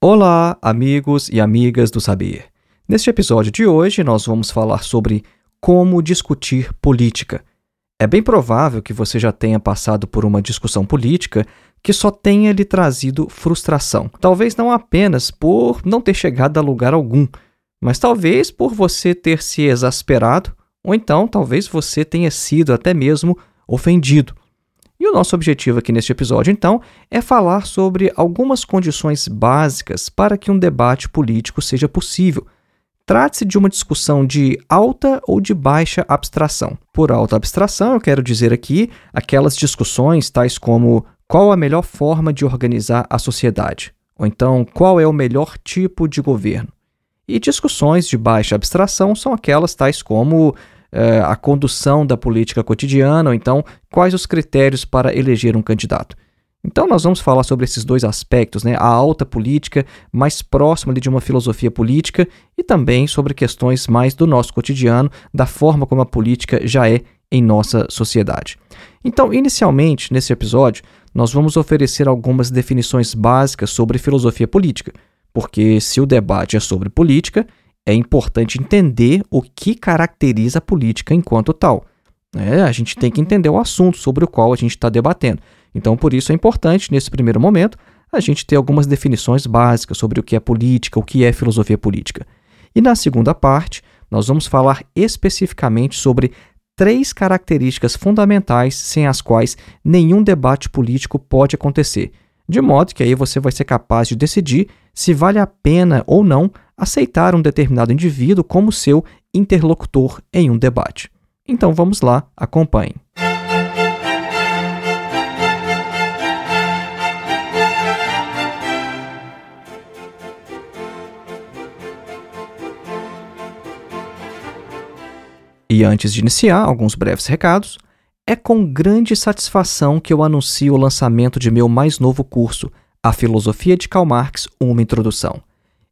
Olá, amigos e amigas do saber. Neste episódio de hoje, nós vamos falar sobre como discutir política. É bem provável que você já tenha passado por uma discussão política que só tenha lhe trazido frustração. Talvez não apenas por não ter chegado a lugar algum, mas talvez por você ter se exasperado, ou então talvez você tenha sido até mesmo ofendido. E o nosso objetivo aqui neste episódio, então, é falar sobre algumas condições básicas para que um debate político seja possível. Trate-se de uma discussão de alta ou de baixa abstração. Por alta abstração, eu quero dizer aqui aquelas discussões tais como qual a melhor forma de organizar a sociedade, ou então qual é o melhor tipo de governo. E discussões de baixa abstração são aquelas tais como uh, a condução da política cotidiana, ou então quais os critérios para eleger um candidato. Então, nós vamos falar sobre esses dois aspectos, né? a alta política, mais próxima de uma filosofia política, e também sobre questões mais do nosso cotidiano, da forma como a política já é em nossa sociedade. Então, inicialmente, nesse episódio, nós vamos oferecer algumas definições básicas sobre filosofia política, porque se o debate é sobre política, é importante entender o que caracteriza a política enquanto tal. É, a gente tem que entender o assunto sobre o qual a gente está debatendo. Então, por isso é importante, nesse primeiro momento, a gente ter algumas definições básicas sobre o que é política, o que é filosofia política. E na segunda parte, nós vamos falar especificamente sobre três características fundamentais sem as quais nenhum debate político pode acontecer, de modo que aí você vai ser capaz de decidir se vale a pena ou não aceitar um determinado indivíduo como seu interlocutor em um debate. Então vamos lá, acompanhe. E antes de iniciar, alguns breves recados. É com grande satisfação que eu anuncio o lançamento de meu mais novo curso, A Filosofia de Karl Marx, uma introdução.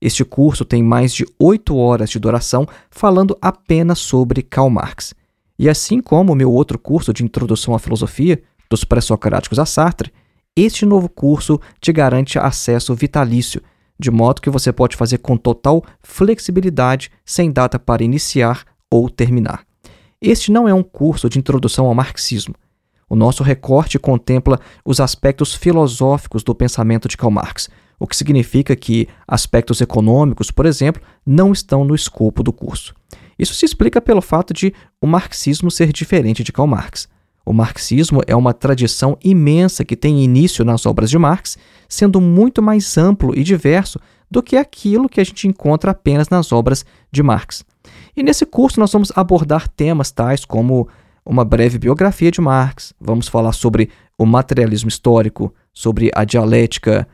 Este curso tem mais de oito horas de duração falando apenas sobre Karl Marx. E assim como o meu outro curso de Introdução à Filosofia, dos pré-socráticos a Sartre, este novo curso te garante acesso vitalício, de modo que você pode fazer com total flexibilidade, sem data para iniciar ou terminar. Este não é um curso de introdução ao marxismo. O nosso recorte contempla os aspectos filosóficos do pensamento de Karl Marx, o que significa que aspectos econômicos, por exemplo, não estão no escopo do curso. Isso se explica pelo fato de o marxismo ser diferente de Karl Marx. O marxismo é uma tradição imensa que tem início nas obras de Marx, sendo muito mais amplo e diverso do que aquilo que a gente encontra apenas nas obras de Marx. E nesse curso nós vamos abordar temas tais como uma breve biografia de Marx, vamos falar sobre o materialismo histórico, sobre a dialética,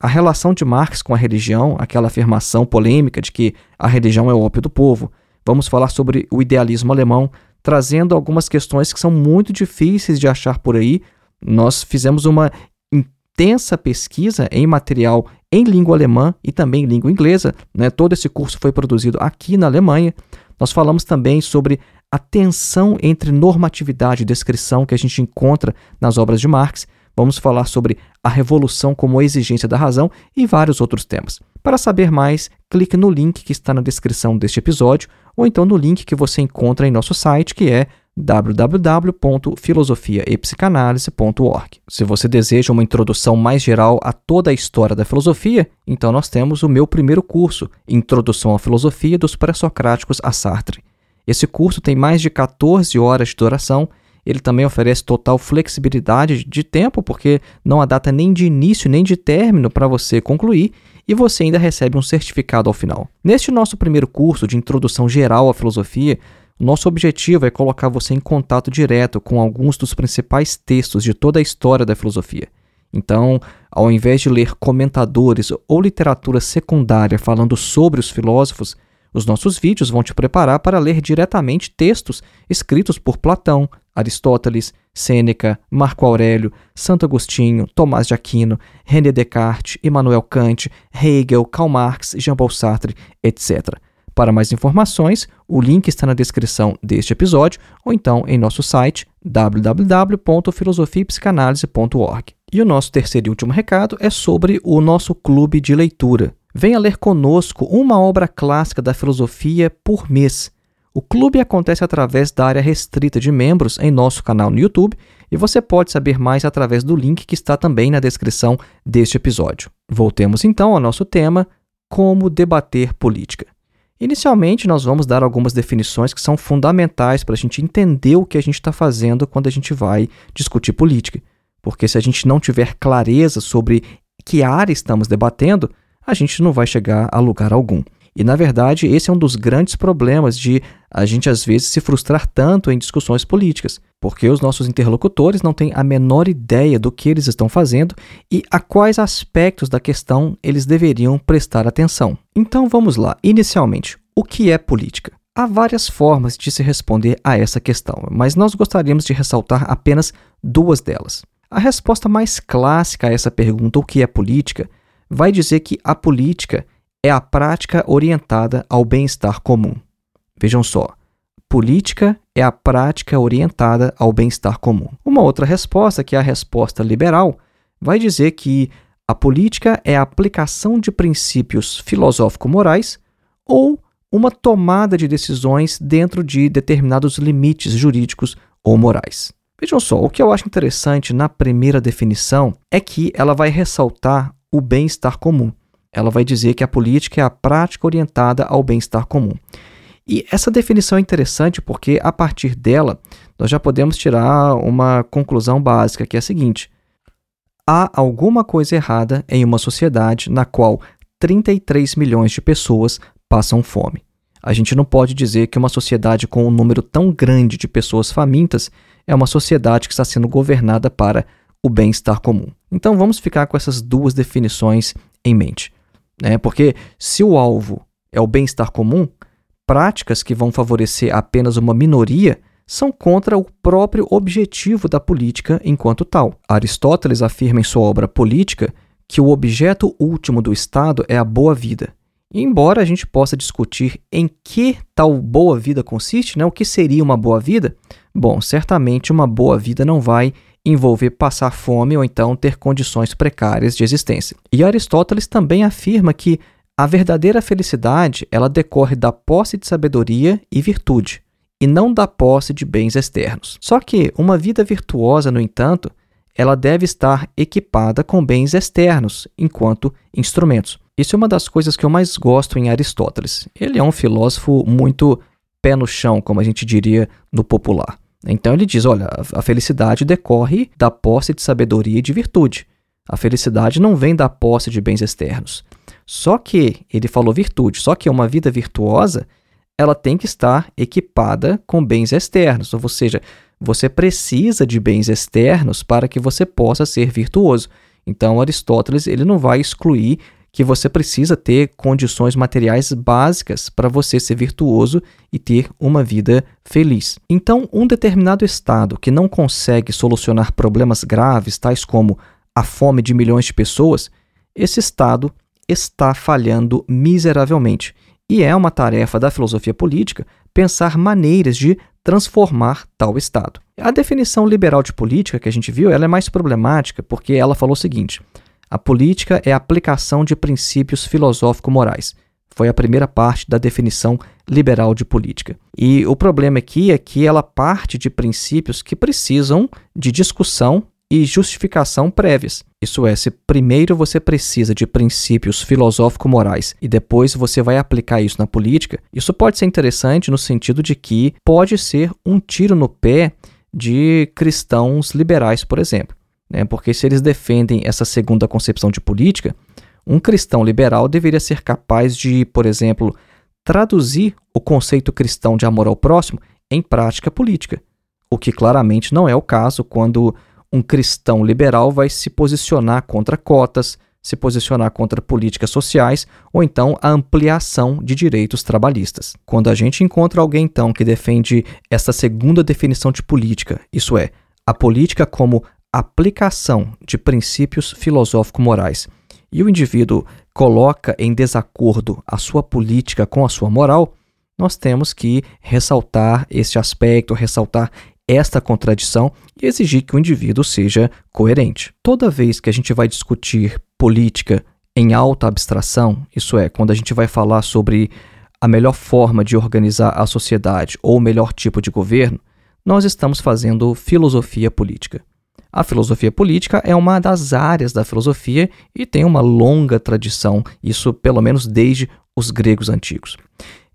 a relação de Marx com a religião, aquela afirmação polêmica de que a religião é o ópio do povo. Vamos falar sobre o idealismo alemão, trazendo algumas questões que são muito difíceis de achar por aí. Nós fizemos uma intensa pesquisa em material em língua alemã e também em língua inglesa. Né? Todo esse curso foi produzido aqui na Alemanha. Nós falamos também sobre a tensão entre normatividade e descrição que a gente encontra nas obras de Marx. Vamos falar sobre a revolução como exigência da razão e vários outros temas. Para saber mais, clique no link que está na descrição deste episódio ou então no link que você encontra em nosso site, que é www.filosofiaepsicanalise.org. Se você deseja uma introdução mais geral a toda a história da filosofia, então nós temos o meu primeiro curso, Introdução à Filosofia dos Pré-Socráticos a Sartre. Esse curso tem mais de 14 horas de duração. Ele também oferece total flexibilidade de tempo, porque não há data nem de início nem de término para você concluir, e você ainda recebe um certificado ao final. Neste nosso primeiro curso de Introdução Geral à Filosofia, nosso objetivo é colocar você em contato direto com alguns dos principais textos de toda a história da filosofia. Então, ao invés de ler comentadores ou literatura secundária falando sobre os filósofos, os nossos vídeos vão te preparar para ler diretamente textos escritos por Platão, Aristóteles, Sêneca, Marco Aurélio, Santo Agostinho, Tomás de Aquino, René Descartes, Immanuel Kant, Hegel, Karl Marx, Jean-Paul Sartre, etc. Para mais informações, o link está na descrição deste episódio ou então em nosso site www.filosofiapsicanalise.org. E o nosso terceiro e último recado é sobre o nosso clube de leitura. Venha ler conosco uma obra clássica da filosofia por mês. O clube acontece através da área restrita de membros em nosso canal no YouTube e você pode saber mais através do link que está também na descrição deste episódio. Voltemos então ao nosso tema: como debater política. Inicialmente, nós vamos dar algumas definições que são fundamentais para a gente entender o que a gente está fazendo quando a gente vai discutir política. Porque se a gente não tiver clareza sobre que área estamos debatendo, a gente não vai chegar a lugar algum. E na verdade, esse é um dos grandes problemas de a gente às vezes se frustrar tanto em discussões políticas, porque os nossos interlocutores não têm a menor ideia do que eles estão fazendo e a quais aspectos da questão eles deveriam prestar atenção. Então vamos lá. Inicialmente, o que é política? Há várias formas de se responder a essa questão, mas nós gostaríamos de ressaltar apenas duas delas. A resposta mais clássica a essa pergunta, o que é política, vai dizer que a política é a prática orientada ao bem-estar comum. Vejam só, política é a prática orientada ao bem-estar comum. Uma outra resposta, que é a resposta liberal, vai dizer que a política é a aplicação de princípios filosófico-morais ou uma tomada de decisões dentro de determinados limites jurídicos ou morais. Vejam só, o que eu acho interessante na primeira definição é que ela vai ressaltar o bem-estar comum. Ela vai dizer que a política é a prática orientada ao bem-estar comum. E essa definição é interessante porque, a partir dela, nós já podemos tirar uma conclusão básica, que é a seguinte: há alguma coisa errada em uma sociedade na qual 33 milhões de pessoas passam fome. A gente não pode dizer que uma sociedade com um número tão grande de pessoas famintas é uma sociedade que está sendo governada para o bem-estar comum. Então vamos ficar com essas duas definições em mente. Né? Porque se o alvo é o bem-estar comum, práticas que vão favorecer apenas uma minoria são contra o próprio objetivo da política enquanto tal. Aristóteles afirma em sua obra Política que o objeto último do Estado é a boa vida. Embora a gente possa discutir em que tal boa vida consiste, né, o que seria uma boa vida, bom, certamente uma boa vida não vai envolver passar fome ou então ter condições precárias de existência. E Aristóteles também afirma que a verdadeira felicidade ela decorre da posse de sabedoria e virtude, e não da posse de bens externos. Só que uma vida virtuosa, no entanto, ela deve estar equipada com bens externos, enquanto instrumentos. Isso é uma das coisas que eu mais gosto em Aristóteles. Ele é um filósofo muito pé no chão, como a gente diria no popular. Então ele diz: olha, a felicidade decorre da posse de sabedoria e de virtude. A felicidade não vem da posse de bens externos. Só que, ele falou virtude, só que uma vida virtuosa, ela tem que estar equipada com bens externos, ou seja, você precisa de bens externos para que você possa ser virtuoso. Então, Aristóteles ele não vai excluir que você precisa ter condições materiais básicas para você ser virtuoso e ter uma vida feliz. Então, um determinado estado que não consegue solucionar problemas graves, tais como a fome de milhões de pessoas, esse estado está falhando miseravelmente. E é uma tarefa da filosofia política pensar maneiras de transformar tal estado. A definição liberal de política que a gente viu, ela é mais problemática porque ela falou o seguinte: a política é a aplicação de princípios filosófico-morais. Foi a primeira parte da definição liberal de política. E o problema aqui é que ela parte de princípios que precisam de discussão e justificação prévias. Isso é, se primeiro você precisa de princípios filosófico-morais e depois você vai aplicar isso na política, isso pode ser interessante no sentido de que pode ser um tiro no pé de cristãos liberais, por exemplo. Né? Porque se eles defendem essa segunda concepção de política, um cristão liberal deveria ser capaz de, por exemplo, traduzir o conceito cristão de amor ao próximo em prática política, o que claramente não é o caso quando um cristão liberal vai se posicionar contra cotas, se posicionar contra políticas sociais ou então a ampliação de direitos trabalhistas. Quando a gente encontra alguém então que defende essa segunda definição de política, isso é, a política como aplicação de princípios filosófico-morais, e o indivíduo coloca em desacordo a sua política com a sua moral, nós temos que ressaltar este aspecto, ressaltar esta contradição e exigir que o indivíduo seja coerente. Toda vez que a gente vai discutir política em alta abstração, isso é, quando a gente vai falar sobre a melhor forma de organizar a sociedade ou o melhor tipo de governo, nós estamos fazendo filosofia política. A filosofia política é uma das áreas da filosofia e tem uma longa tradição, isso pelo menos desde os gregos antigos.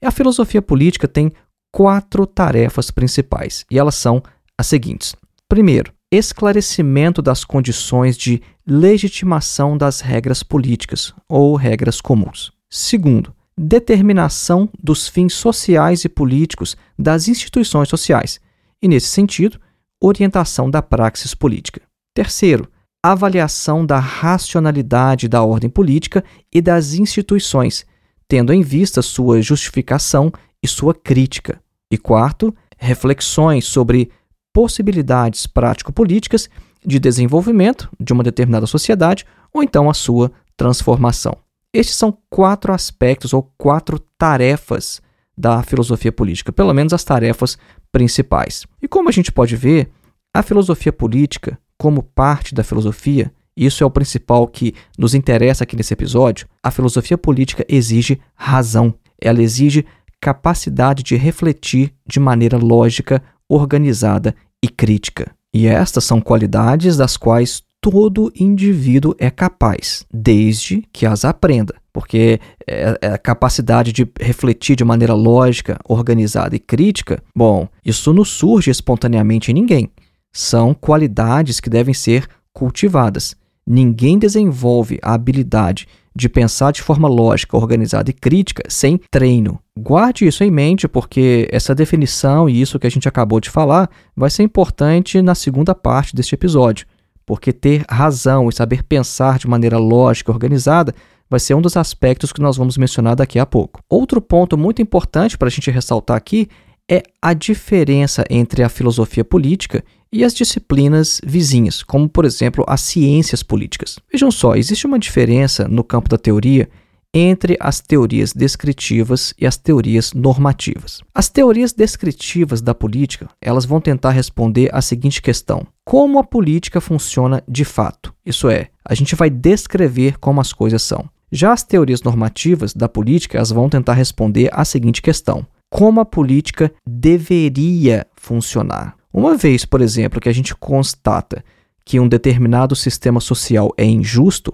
A filosofia política tem quatro tarefas principais e elas são as seguintes: primeiro, esclarecimento das condições de legitimação das regras políticas ou regras comuns. Segundo, determinação dos fins sociais e políticos das instituições sociais, e, nesse sentido, orientação da praxis política. Terceiro, avaliação da racionalidade da ordem política e das instituições, tendo em vista sua justificação e sua crítica. E quarto, reflexões sobre possibilidades prático-políticas de desenvolvimento de uma determinada sociedade ou então a sua transformação. Estes são quatro aspectos ou quatro tarefas da filosofia política, pelo menos as tarefas principais. E como a gente pode ver, a filosofia política, como parte da filosofia, isso é o principal que nos interessa aqui nesse episódio, a filosofia política exige razão. Ela exige capacidade de refletir de maneira lógica organizada e crítica. E estas são qualidades das quais todo indivíduo é capaz, desde que as aprenda. Porque é, é a capacidade de refletir de maneira lógica, organizada e crítica, bom, isso não surge espontaneamente em ninguém. São qualidades que devem ser cultivadas. Ninguém desenvolve a habilidade de pensar de forma lógica, organizada e crítica sem treino. Guarde isso em mente, porque essa definição e isso que a gente acabou de falar vai ser importante na segunda parte deste episódio. Porque ter razão e saber pensar de maneira lógica e organizada vai ser um dos aspectos que nós vamos mencionar daqui a pouco. Outro ponto muito importante para a gente ressaltar aqui é a diferença entre a filosofia política e as disciplinas vizinhas, como por exemplo as ciências políticas. Vejam só, existe uma diferença no campo da teoria entre as teorias descritivas e as teorias normativas. As teorias descritivas da política, elas vão tentar responder a seguinte questão: como a política funciona de fato? Isso é, a gente vai descrever como as coisas são. Já as teorias normativas da política, elas vão tentar responder a seguinte questão: como a política deveria funcionar? Uma vez, por exemplo, que a gente constata que um determinado sistema social é injusto,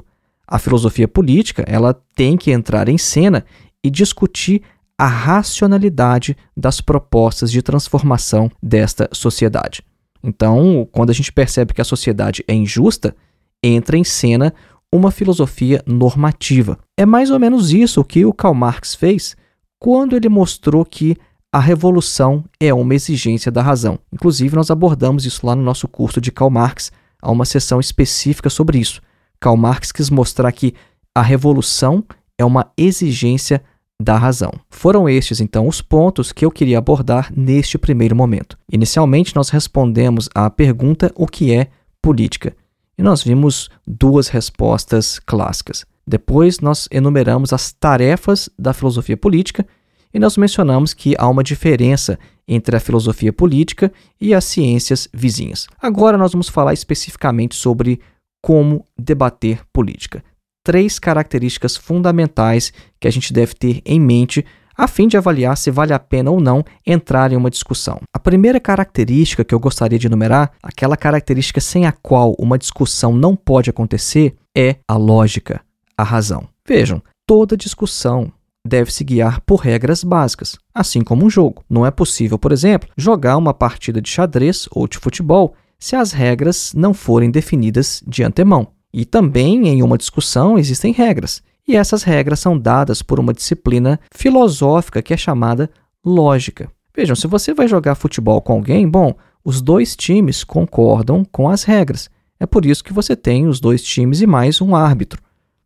a filosofia política ela tem que entrar em cena e discutir a racionalidade das propostas de transformação desta sociedade. Então, quando a gente percebe que a sociedade é injusta, entra em cena uma filosofia normativa. É mais ou menos isso que o Karl Marx fez quando ele mostrou que a revolução é uma exigência da razão. Inclusive, nós abordamos isso lá no nosso curso de Karl Marx, há uma sessão específica sobre isso. Karl Marx quis mostrar que a revolução é uma exigência da razão. Foram estes, então, os pontos que eu queria abordar neste primeiro momento. Inicialmente, nós respondemos à pergunta: o que é política? E nós vimos duas respostas clássicas. Depois, nós enumeramos as tarefas da filosofia política e nós mencionamos que há uma diferença entre a filosofia política e as ciências vizinhas. Agora nós vamos falar especificamente sobre como debater política. Três características fundamentais que a gente deve ter em mente a fim de avaliar se vale a pena ou não entrar em uma discussão. A primeira característica que eu gostaria de enumerar, aquela característica sem a qual uma discussão não pode acontecer, é a lógica, a razão. Vejam, toda discussão, deve se guiar por regras básicas, assim como um jogo. Não é possível, por exemplo, jogar uma partida de xadrez ou de futebol se as regras não forem definidas de antemão. E também em uma discussão existem regras, e essas regras são dadas por uma disciplina filosófica que é chamada lógica. Vejam, se você vai jogar futebol com alguém, bom, os dois times concordam com as regras. É por isso que você tem os dois times e mais um árbitro,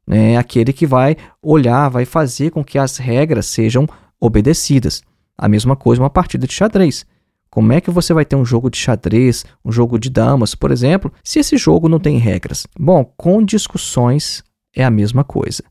né? aquele que vai olhar, vai fazer com que as regras sejam obedecidas. A mesma coisa uma partida de xadrez. Como é que você vai ter um jogo de xadrez, um jogo de damas, por exemplo, se esse jogo não tem regras? Bom, com discussões é a mesma coisa.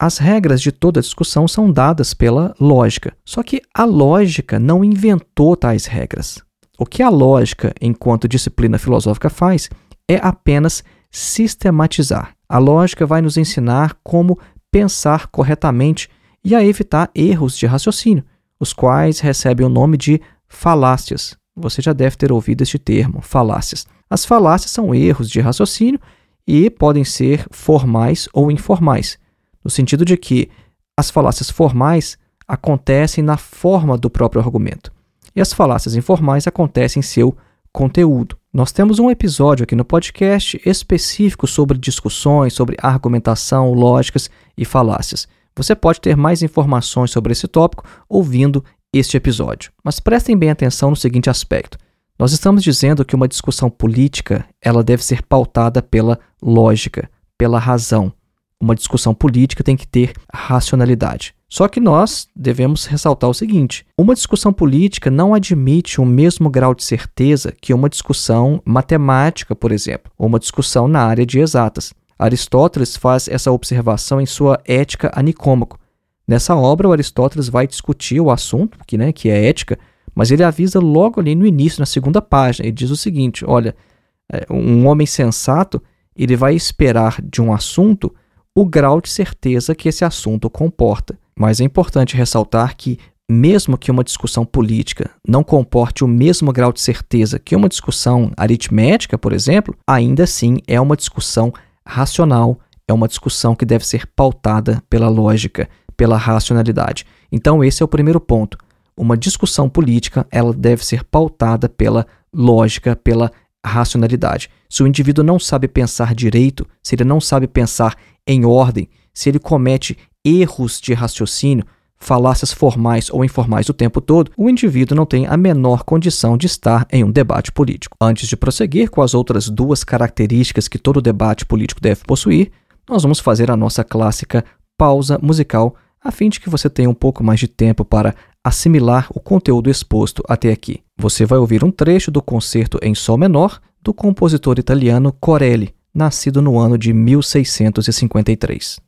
As regras de toda discussão são dadas pela lógica, só que a lógica não inventou tais regras. O que a lógica, enquanto disciplina filosófica, faz é apenas sistematizar. A lógica vai nos ensinar como pensar corretamente e a evitar erros de raciocínio, os quais recebem o nome de falácias. Você já deve ter ouvido este termo, falácias. As falácias são erros de raciocínio e podem ser formais ou informais, no sentido de que as falácias formais acontecem na forma do próprio argumento e as falácias informais acontecem em seu conteúdo. Nós temos um episódio aqui no podcast específico sobre discussões, sobre argumentação, lógicas e falácias. Você pode ter mais informações sobre esse tópico ouvindo este episódio. Mas prestem bem atenção no seguinte aspecto. Nós estamos dizendo que uma discussão política, ela deve ser pautada pela lógica, pela razão. Uma discussão política tem que ter racionalidade. Só que nós devemos ressaltar o seguinte: uma discussão política não admite o mesmo grau de certeza que uma discussão matemática, por exemplo, ou uma discussão na área de exatas. Aristóteles faz essa observação em sua Ética a Nicômaco. Nessa obra, o Aristóteles vai discutir o assunto, que, né, que é ética, mas ele avisa logo ali no início, na segunda página, ele diz o seguinte: olha, é, um homem sensato ele vai esperar de um assunto o grau de certeza que esse assunto comporta. Mas é importante ressaltar que, mesmo que uma discussão política não comporte o mesmo grau de certeza que uma discussão aritmética, por exemplo, ainda assim é uma discussão racional, é uma discussão que deve ser pautada pela lógica, pela racionalidade. Então esse é o primeiro ponto. Uma discussão política, ela deve ser pautada pela lógica, pela racionalidade. Se o indivíduo não sabe pensar direito, se ele não sabe pensar em ordem, se ele comete erros de raciocínio, falácias formais ou informais o tempo todo, o indivíduo não tem a menor condição de estar em um debate político. Antes de prosseguir com as outras duas características que todo debate político deve possuir, nós vamos fazer a nossa clássica pausa musical, a fim de que você tenha um pouco mais de tempo para assimilar o conteúdo exposto até aqui. Você vai ouvir um trecho do concerto em Sol menor do compositor italiano Corelli, nascido no ano de 1653.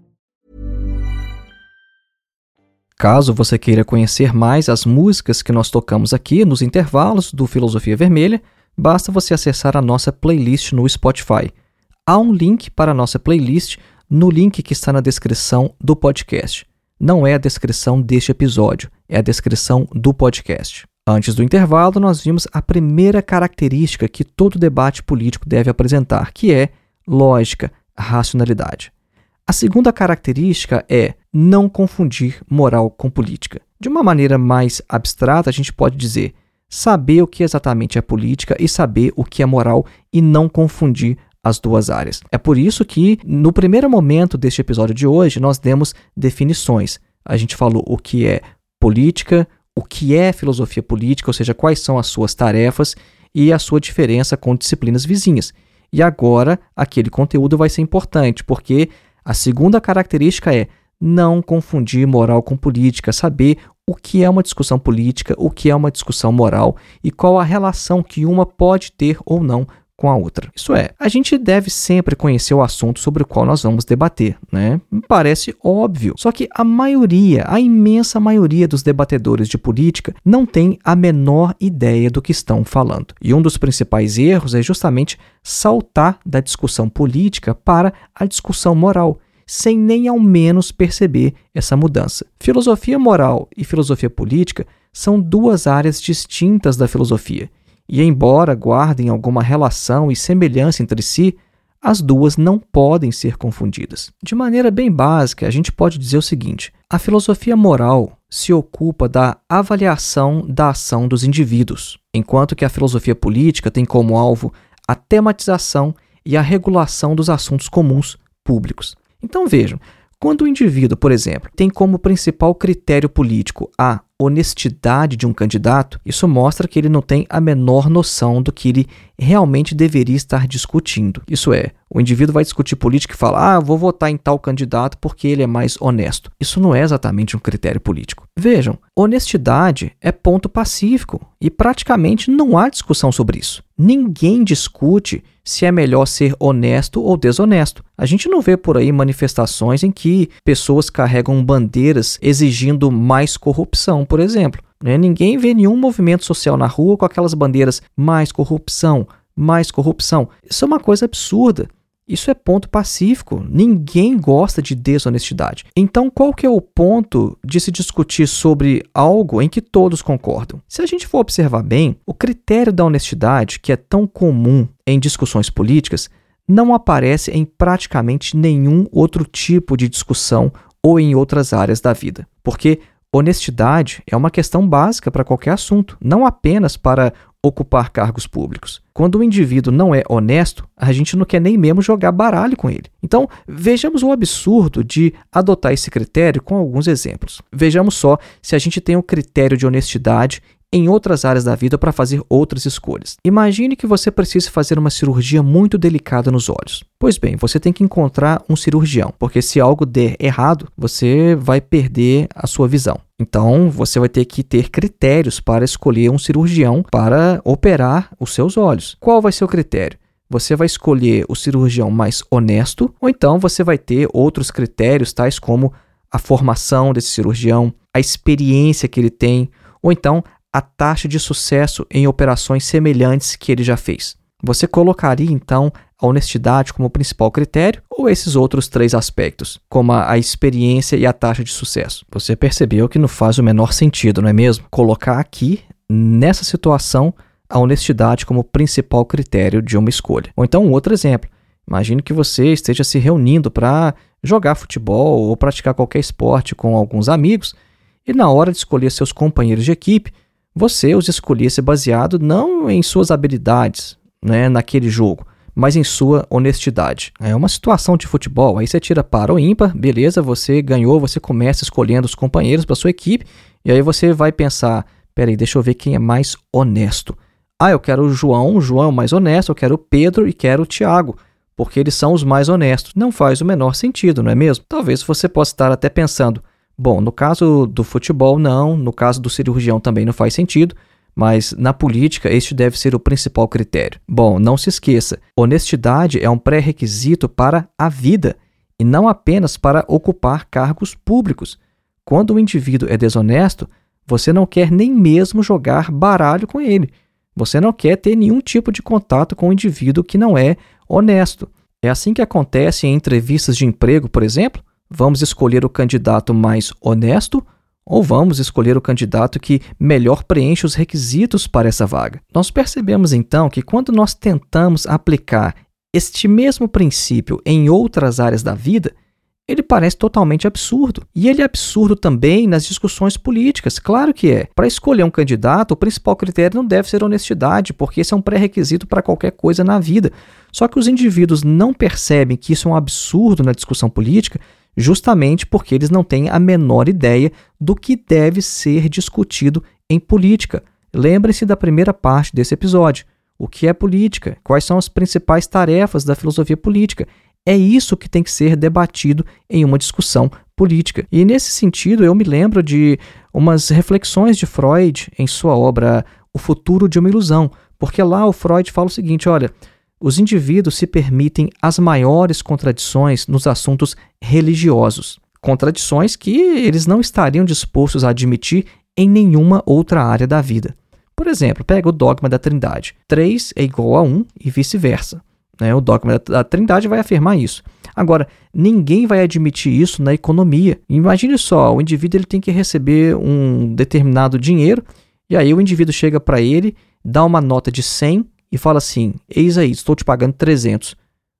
Caso você queira conhecer mais as músicas que nós tocamos aqui nos intervalos do Filosofia Vermelha, basta você acessar a nossa playlist no Spotify. Há um link para a nossa playlist no link que está na descrição do podcast. Não é a descrição deste episódio, é a descrição do podcast. Antes do intervalo, nós vimos a primeira característica que todo debate político deve apresentar, que é lógica, racionalidade. A segunda característica é não confundir moral com política. De uma maneira mais abstrata, a gente pode dizer saber o que exatamente é política e saber o que é moral e não confundir as duas áreas. É por isso que, no primeiro momento deste episódio de hoje, nós demos definições. A gente falou o que é política, o que é filosofia política, ou seja, quais são as suas tarefas e a sua diferença com disciplinas vizinhas. E agora, aquele conteúdo vai ser importante, porque a segunda característica é não confundir moral com política, saber o que é uma discussão política, o que é uma discussão moral e qual a relação que uma pode ter ou não com a outra. Isso é, a gente deve sempre conhecer o assunto sobre o qual nós vamos debater, né? Parece óbvio. Só que a maioria, a imensa maioria dos debatedores de política não tem a menor ideia do que estão falando. E um dos principais erros é justamente saltar da discussão política para a discussão moral sem nem ao menos perceber essa mudança. Filosofia moral e filosofia política são duas áreas distintas da filosofia e, embora guardem alguma relação e semelhança entre si, as duas não podem ser confundidas. De maneira bem básica, a gente pode dizer o seguinte: a filosofia moral se ocupa da avaliação da ação dos indivíduos, enquanto que a filosofia política tem como alvo a tematização e a regulação dos assuntos comuns públicos. Então vejam, quando o indivíduo, por exemplo, tem como principal critério político a honestidade de um candidato, isso mostra que ele não tem a menor noção do que ele realmente deveria estar discutindo. Isso é, o indivíduo vai discutir política e fala: ah, vou votar em tal candidato porque ele é mais honesto. Isso não é exatamente um critério político. Vejam, honestidade é ponto pacífico e praticamente não há discussão sobre isso. Ninguém discute se é melhor ser honesto ou desonesto. A gente não vê por aí manifestações em que pessoas carregam bandeiras exigindo mais corrupção, por exemplo. Né? Ninguém vê nenhum movimento social na rua com aquelas bandeiras mais corrupção, mais corrupção. Isso é uma coisa absurda. Isso é ponto pacífico. Ninguém gosta de desonestidade. Então, qual que é o ponto de se discutir sobre algo em que todos concordam? Se a gente for observar bem, o critério da honestidade, que é tão comum em discussões políticas, não aparece em praticamente nenhum outro tipo de discussão ou em outras áreas da vida. Porque honestidade é uma questão básica para qualquer assunto, não apenas para ocupar cargos públicos. Quando o indivíduo não é honesto, a gente não quer nem mesmo jogar baralho com ele. Então, vejamos o absurdo de adotar esse critério com alguns exemplos. Vejamos só se a gente tem um critério de honestidade em outras áreas da vida para fazer outras escolhas. Imagine que você precise fazer uma cirurgia muito delicada nos olhos. Pois bem, você tem que encontrar um cirurgião, porque se algo der errado, você vai perder a sua visão. Então, você vai ter que ter critérios para escolher um cirurgião para operar os seus olhos. Qual vai ser o critério? Você vai escolher o cirurgião mais honesto, ou então você vai ter outros critérios, tais como a formação desse cirurgião, a experiência que ele tem, ou então a taxa de sucesso em operações semelhantes que ele já fez. Você colocaria então a honestidade como principal critério ou esses outros três aspectos, como a experiência e a taxa de sucesso? Você percebeu que não faz o menor sentido, não é mesmo? Colocar aqui, nessa situação, a honestidade como principal critério de uma escolha. Ou então, um outro exemplo. Imagine que você esteja se reunindo para jogar futebol ou praticar qualquer esporte com alguns amigos e, na hora de escolher seus companheiros de equipe, você os escolhesse baseado não em suas habilidades né, naquele jogo, mas em sua honestidade. É uma situação de futebol, aí você tira para ou ímpar, beleza, você ganhou, você começa escolhendo os companheiros para sua equipe, e aí você vai pensar, peraí, deixa eu ver quem é mais honesto. Ah, eu quero o João, o João é o mais honesto, eu quero o Pedro e quero o Tiago, porque eles são os mais honestos. Não faz o menor sentido, não é mesmo? Talvez você possa estar até pensando, Bom, no caso do futebol, não, no caso do cirurgião também não faz sentido, mas na política este deve ser o principal critério. Bom, não se esqueça: honestidade é um pré-requisito para a vida e não apenas para ocupar cargos públicos. Quando o indivíduo é desonesto, você não quer nem mesmo jogar baralho com ele. Você não quer ter nenhum tipo de contato com o indivíduo que não é honesto. É assim que acontece em entrevistas de emprego, por exemplo. Vamos escolher o candidato mais honesto ou vamos escolher o candidato que melhor preenche os requisitos para essa vaga? Nós percebemos então que quando nós tentamos aplicar este mesmo princípio em outras áreas da vida, ele parece totalmente absurdo. E ele é absurdo também nas discussões políticas, claro que é. Para escolher um candidato, o principal critério não deve ser honestidade, porque esse é um pré-requisito para qualquer coisa na vida. Só que os indivíduos não percebem que isso é um absurdo na discussão política justamente porque eles não têm a menor ideia do que deve ser discutido em política. Lembre-se da primeira parte desse episódio. O que é política? Quais são as principais tarefas da filosofia política? É isso que tem que ser debatido em uma discussão política. E nesse sentido, eu me lembro de umas reflexões de Freud em sua obra O Futuro de uma Ilusão, porque lá o Freud fala o seguinte: olha, os indivíduos se permitem as maiores contradições nos assuntos religiosos, contradições que eles não estariam dispostos a admitir em nenhuma outra área da vida. Por exemplo, pega o dogma da Trindade: 3 é igual a 1 e vice-versa. Né? O dogma da Trindade vai afirmar isso. Agora, ninguém vai admitir isso na economia. Imagine só: o indivíduo ele tem que receber um determinado dinheiro, e aí o indivíduo chega para ele, dá uma nota de 100 e fala assim: Eis aí, estou te pagando 300.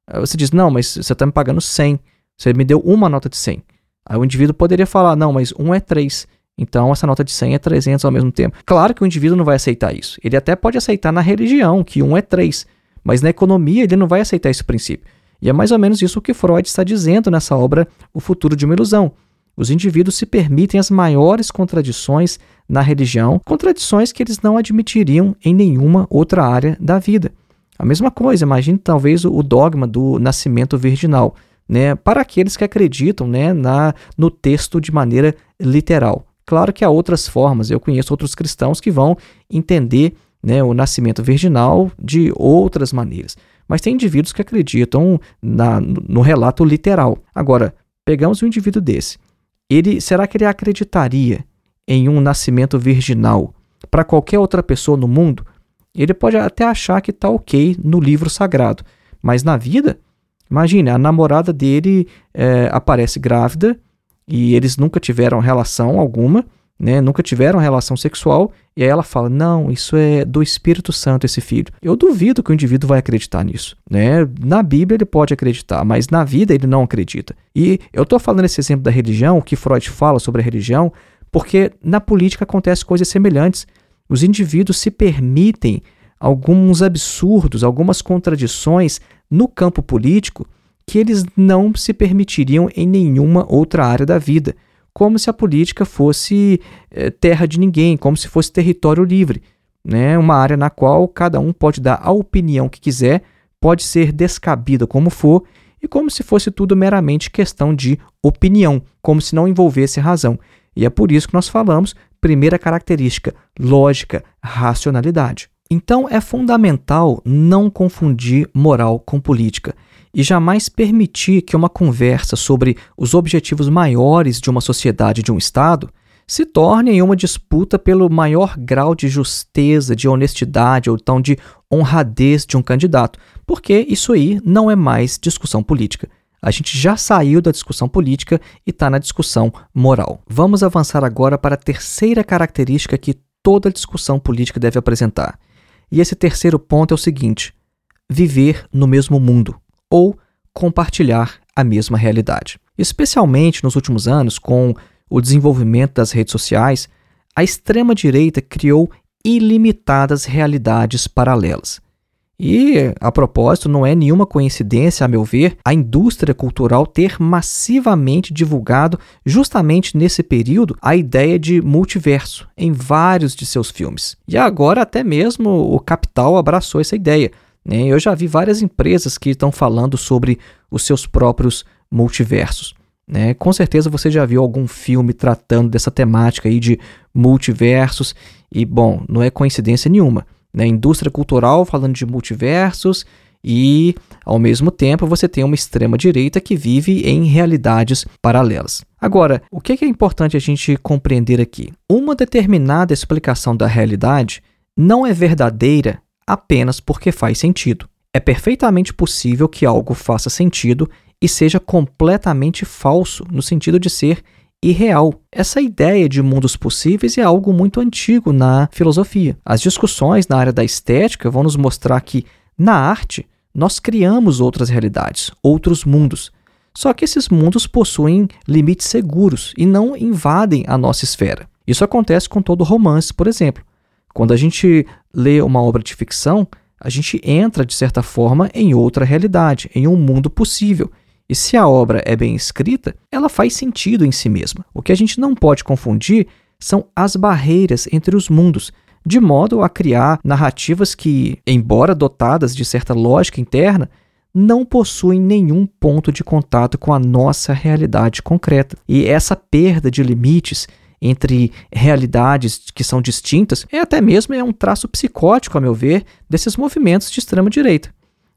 Aí você diz: Não, mas você está me pagando 100. Você me deu uma nota de 100. Aí o indivíduo poderia falar: Não, mas um é 3. Então essa nota de 100 é 300 ao mesmo tempo. Claro que o indivíduo não vai aceitar isso. Ele até pode aceitar na religião, que um é 3. Mas na economia ele não vai aceitar esse princípio. E é mais ou menos isso que Freud está dizendo nessa obra O Futuro de uma Ilusão. Os indivíduos se permitem as maiores contradições na religião, contradições que eles não admitiriam em nenhuma outra área da vida. A mesma coisa, imagine talvez o dogma do nascimento virginal, né, para aqueles que acreditam né, na, no texto de maneira literal. Claro que há outras formas, eu conheço outros cristãos que vão entender né, o nascimento virginal de outras maneiras. Mas tem indivíduos que acreditam na, no relato literal. Agora, pegamos um indivíduo desse ele será que ele acreditaria em um nascimento virginal para qualquer outra pessoa no mundo? Ele pode até achar que está ok no livro sagrado, mas na vida, imagine, a namorada dele é, aparece grávida e eles nunca tiveram relação alguma né, nunca tiveram relação sexual, e aí ela fala: Não, isso é do Espírito Santo, esse filho. Eu duvido que o indivíduo vai acreditar nisso. Né? Na Bíblia ele pode acreditar, mas na vida ele não acredita. E eu estou falando esse exemplo da religião, o que Freud fala sobre a religião, porque na política acontecem coisas semelhantes. Os indivíduos se permitem alguns absurdos, algumas contradições no campo político que eles não se permitiriam em nenhuma outra área da vida como se a política fosse é, terra de ninguém, como se fosse território livre, né? uma área na qual cada um pode dar a opinião que quiser, pode ser descabida como for, e como se fosse tudo meramente questão de opinião, como se não envolvesse razão. E é por isso que nós falamos, primeira característica, lógica, racionalidade. Então é fundamental não confundir moral com política e jamais permitir que uma conversa sobre os objetivos maiores de uma sociedade, de um Estado, se torne em uma disputa pelo maior grau de justeza, de honestidade ou então de honradez de um candidato, porque isso aí não é mais discussão política. A gente já saiu da discussão política e está na discussão moral. Vamos avançar agora para a terceira característica que toda discussão política deve apresentar. E esse terceiro ponto é o seguinte: viver no mesmo mundo ou compartilhar a mesma realidade. Especialmente nos últimos anos, com o desenvolvimento das redes sociais, a extrema-direita criou ilimitadas realidades paralelas. E, a propósito, não é nenhuma coincidência, a meu ver, a indústria cultural ter massivamente divulgado, justamente nesse período, a ideia de multiverso em vários de seus filmes. E agora, até mesmo o Capital abraçou essa ideia. Né? Eu já vi várias empresas que estão falando sobre os seus próprios multiversos. Né? Com certeza você já viu algum filme tratando dessa temática aí de multiversos, e, bom, não é coincidência nenhuma né, indústria cultural falando de multiversos e, ao mesmo tempo, você tem uma extrema-direita que vive em realidades paralelas. Agora, o que é importante a gente compreender aqui? Uma determinada explicação da realidade não é verdadeira apenas porque faz sentido. É perfeitamente possível que algo faça sentido e seja completamente falso, no sentido de ser irreal. Essa ideia de mundos possíveis é algo muito antigo na filosofia. As discussões na área da estética vão nos mostrar que, na arte, nós criamos outras realidades, outros mundos. Só que esses mundos possuem limites seguros e não invadem a nossa esfera. Isso acontece com todo romance, por exemplo. Quando a gente lê uma obra de ficção, a gente entra, de certa forma, em outra realidade, em um mundo possível. E se a obra é bem escrita, ela faz sentido em si mesma. O que a gente não pode confundir são as barreiras entre os mundos, de modo a criar narrativas que, embora dotadas de certa lógica interna, não possuem nenhum ponto de contato com a nossa realidade concreta. E essa perda de limites entre realidades que são distintas é até mesmo é um traço psicótico, a meu ver, desses movimentos de extrema direita.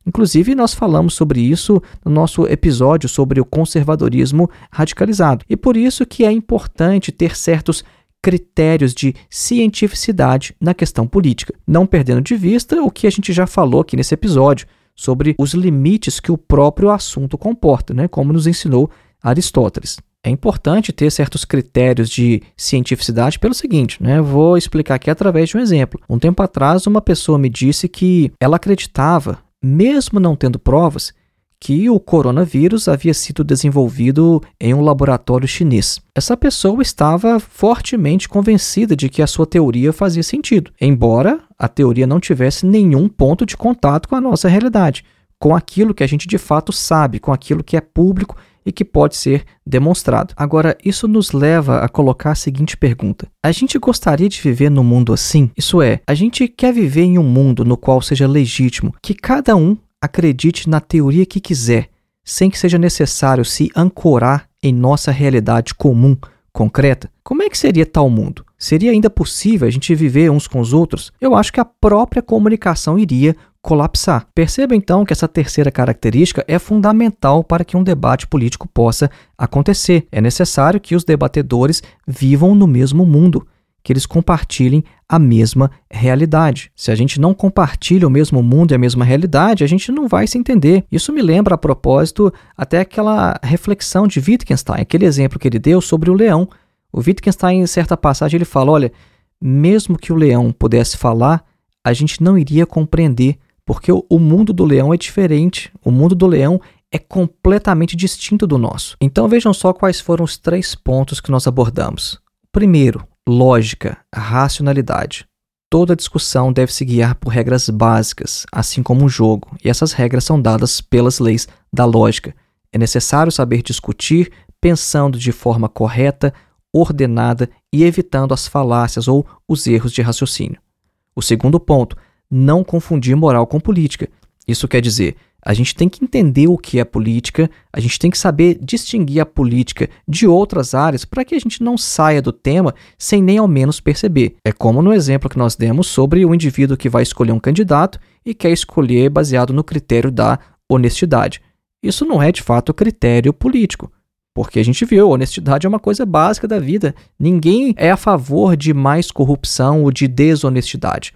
Inclusive, nós falamos sobre isso no nosso episódio sobre o conservadorismo radicalizado. E por isso que é importante ter certos critérios de cientificidade na questão política, não perdendo de vista o que a gente já falou aqui nesse episódio sobre os limites que o próprio assunto comporta, né, como nos ensinou Aristóteles. É importante ter certos critérios de cientificidade pelo seguinte, né? Vou explicar aqui através de um exemplo. Um tempo atrás, uma pessoa me disse que ela acreditava mesmo não tendo provas, que o coronavírus havia sido desenvolvido em um laboratório chinês. Essa pessoa estava fortemente convencida de que a sua teoria fazia sentido, embora a teoria não tivesse nenhum ponto de contato com a nossa realidade, com aquilo que a gente de fato sabe, com aquilo que é público e que pode ser demonstrado. Agora, isso nos leva a colocar a seguinte pergunta: a gente gostaria de viver num mundo assim? Isso é, a gente quer viver em um mundo no qual seja legítimo que cada um acredite na teoria que quiser, sem que seja necessário se ancorar em nossa realidade comum, concreta? Como é que seria tal mundo? Seria ainda possível a gente viver uns com os outros? Eu acho que a própria comunicação iria colapsar. Perceba então que essa terceira característica é fundamental para que um debate político possa acontecer. É necessário que os debatedores vivam no mesmo mundo, que eles compartilhem a mesma realidade. Se a gente não compartilha o mesmo mundo e a mesma realidade, a gente não vai se entender. Isso me lembra, a propósito, até aquela reflexão de Wittgenstein, aquele exemplo que ele deu sobre o leão. O Wittgenstein, em certa passagem, ele fala: olha, mesmo que o leão pudesse falar, a gente não iria compreender porque o, mundo do leão é diferente. O mundo do leão é completamente distinto do nosso. Então vejam só quais foram os três pontos que nós abordamos. Primeiro, lógica, racionalidade. Toda discussão deve se guiar por regras básicas, assim como um jogo, e essas regras são dadas pelas leis da lógica. É necessário saber discutir, pensando de forma correta, ordenada e evitando as falácias ou os erros de raciocínio. O segundo ponto, não confundir moral com política. Isso quer dizer, a gente tem que entender o que é política, a gente tem que saber distinguir a política de outras áreas para que a gente não saia do tema sem nem ao menos perceber. É como no exemplo que nós demos sobre o indivíduo que vai escolher um candidato e quer escolher baseado no critério da honestidade. Isso não é de fato critério político. Porque a gente viu, honestidade é uma coisa básica da vida. Ninguém é a favor de mais corrupção ou de desonestidade.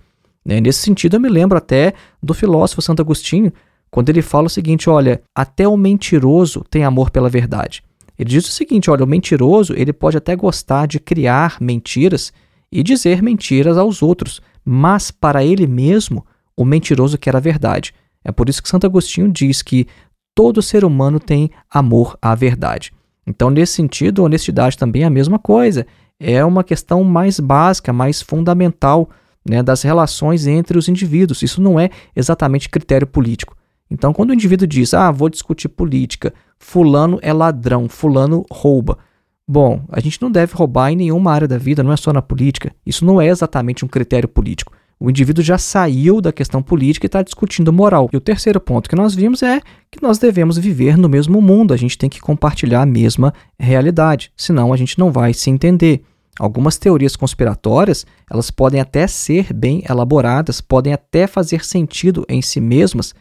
Né? Nesse sentido, eu me lembro até do filósofo Santo Agostinho, quando ele fala o seguinte: olha, até o mentiroso tem amor pela verdade. Ele diz o seguinte: olha, o mentiroso ele pode até gostar de criar mentiras e dizer mentiras aos outros, mas para ele mesmo, o mentiroso quer a verdade. É por isso que Santo Agostinho diz que todo ser humano tem amor à verdade. Então, nesse sentido, honestidade também é a mesma coisa. É uma questão mais básica, mais fundamental né, das relações entre os indivíduos. Isso não é exatamente critério político. Então, quando o indivíduo diz, ah, vou discutir política, fulano é ladrão, fulano rouba. Bom, a gente não deve roubar em nenhuma área da vida, não é só na política. Isso não é exatamente um critério político. O indivíduo já saiu da questão política e está discutindo moral. E o terceiro ponto que nós vimos é que nós devemos viver no mesmo mundo, a gente tem que compartilhar a mesma realidade, senão a gente não vai se entender. Algumas teorias conspiratórias, elas podem até ser bem elaboradas, podem até fazer sentido em si mesmas,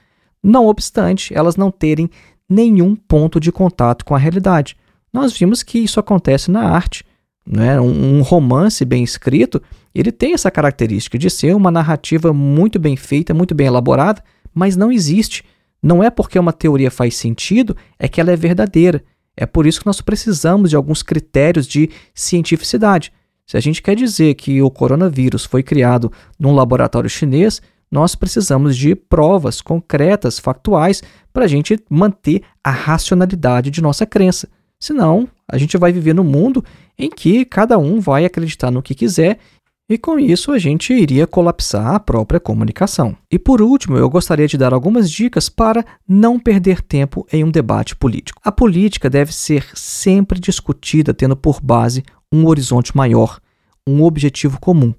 não obstante elas não terem nenhum ponto de contato com a realidade. Nós vimos que isso acontece na arte. Né? Um, um romance bem escrito, ele tem essa característica de ser uma narrativa muito bem feita, muito bem elaborada, mas não existe. Não é porque uma teoria faz sentido, é que ela é verdadeira. É por isso que nós precisamos de alguns critérios de cientificidade. Se a gente quer dizer que o coronavírus foi criado num laboratório chinês, nós precisamos de provas concretas, factuais, para a gente manter a racionalidade de nossa crença. Senão, a gente vai viver num mundo em que cada um vai acreditar no que quiser e com isso a gente iria colapsar a própria comunicação. E por último, eu gostaria de dar algumas dicas para não perder tempo em um debate político. A política deve ser sempre discutida tendo por base um horizonte maior, um objetivo comum.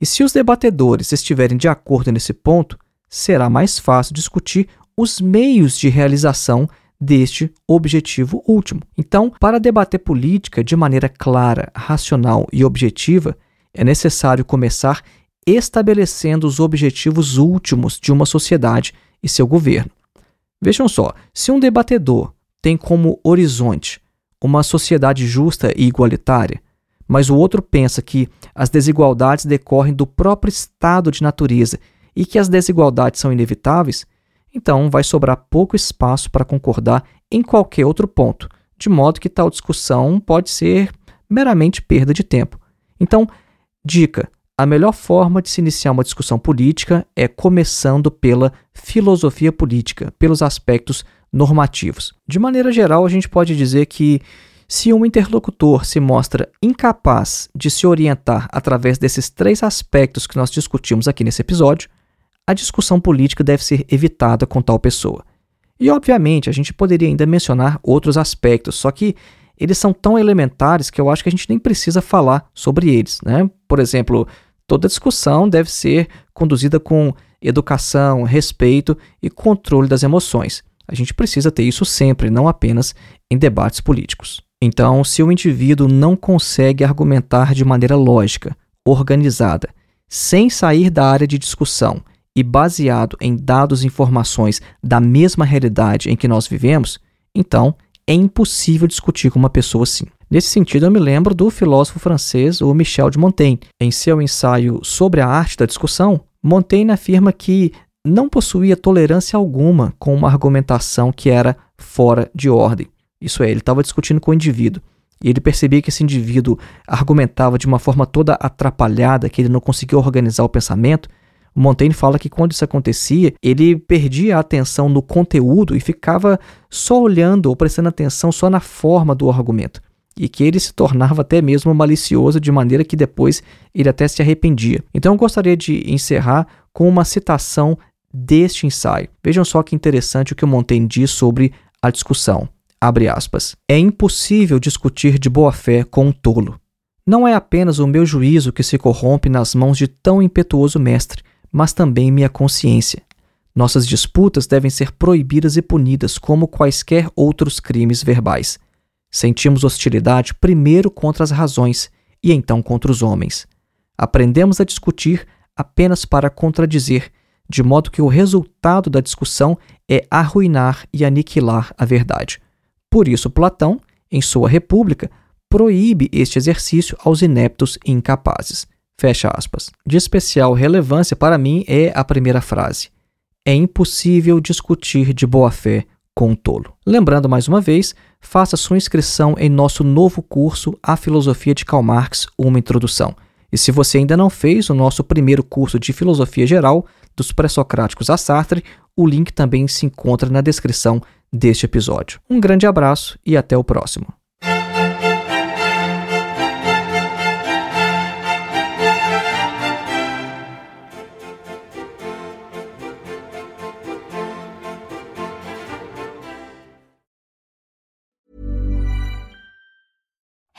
E se os debatedores estiverem de acordo nesse ponto, será mais fácil discutir os meios de realização deste objetivo último. Então, para debater política de maneira clara, racional e objetiva, é necessário começar estabelecendo os objetivos últimos de uma sociedade e seu governo. Vejam só, se um debatedor tem como horizonte uma sociedade justa e igualitária, mas o outro pensa que as desigualdades decorrem do próprio estado de natureza e que as desigualdades são inevitáveis, então vai sobrar pouco espaço para concordar em qualquer outro ponto, de modo que tal discussão pode ser meramente perda de tempo. Então, dica: a melhor forma de se iniciar uma discussão política é começando pela filosofia política, pelos aspectos normativos. De maneira geral, a gente pode dizer que se um interlocutor se mostra incapaz de se orientar através desses três aspectos que nós discutimos aqui nesse episódio, a discussão política deve ser evitada com tal pessoa. E, obviamente, a gente poderia ainda mencionar outros aspectos, só que eles são tão elementares que eu acho que a gente nem precisa falar sobre eles. Né? Por exemplo, toda discussão deve ser conduzida com educação, respeito e controle das emoções. A gente precisa ter isso sempre, não apenas em debates políticos. Então, se o indivíduo não consegue argumentar de maneira lógica, organizada, sem sair da área de discussão e baseado em dados e informações da mesma realidade em que nós vivemos, então é impossível discutir com uma pessoa assim. Nesse sentido, eu me lembro do filósofo francês o Michel de Montaigne. Em seu ensaio sobre a arte da discussão, Montaigne afirma que não possuía tolerância alguma com uma argumentação que era fora de ordem. Isso é, ele estava discutindo com o indivíduo. E ele percebia que esse indivíduo argumentava de uma forma toda atrapalhada, que ele não conseguia organizar o pensamento, Montaigne fala que quando isso acontecia, ele perdia a atenção no conteúdo e ficava só olhando ou prestando atenção só na forma do argumento. E que ele se tornava até mesmo malicioso, de maneira que depois ele até se arrependia. Então eu gostaria de encerrar com uma citação deste ensaio. Vejam só que interessante o que o Montaigne diz sobre a discussão. Abre aspas. É impossível discutir de boa fé com um tolo. Não é apenas o meu juízo que se corrompe nas mãos de tão impetuoso mestre, mas também minha consciência. Nossas disputas devem ser proibidas e punidas como quaisquer outros crimes verbais. Sentimos hostilidade primeiro contra as razões e então contra os homens. Aprendemos a discutir apenas para contradizer, de modo que o resultado da discussão é arruinar e aniquilar a verdade. Por isso, Platão, em sua República, proíbe este exercício aos ineptos e incapazes. Fecha aspas. De especial relevância para mim é a primeira frase. É impossível discutir de boa fé com um tolo. Lembrando mais uma vez, faça sua inscrição em nosso novo curso A Filosofia de Karl Marx, uma introdução. E se você ainda não fez o nosso primeiro curso de filosofia geral, dos pré-socráticos a Sartre, o link também se encontra na descrição deste episódio. Um grande abraço e até o próximo.